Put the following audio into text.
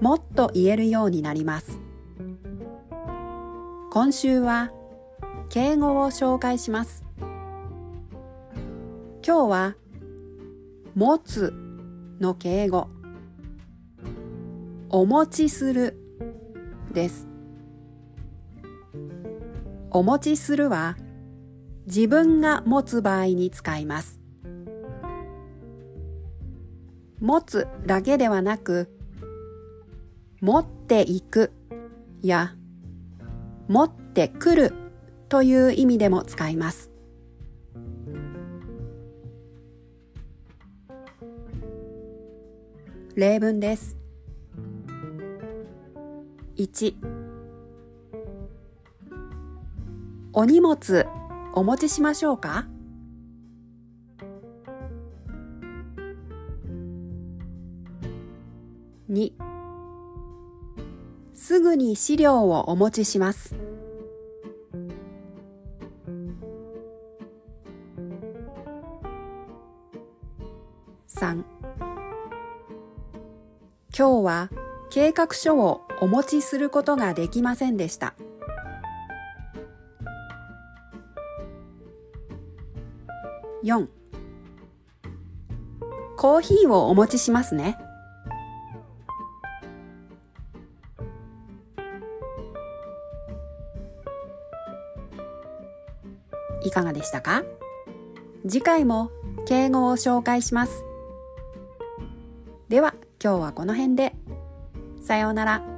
もっと言えるようになります。今週は敬語を紹介します。今日は持つの敬語。お持ちするです。お持ちするは自分が持つ場合に使います。持つだけではなく持っていくや持ってくるという意味でも使います。例文です。1お荷物お持ちしましょうか？2すぐに資料をお持ちします。3今日は計画書をお持ちすることができませんでした。4コーヒーをお持ちしますね。いかがでしたか？次回も敬語を紹介します。では今日はこの辺で。さようなら。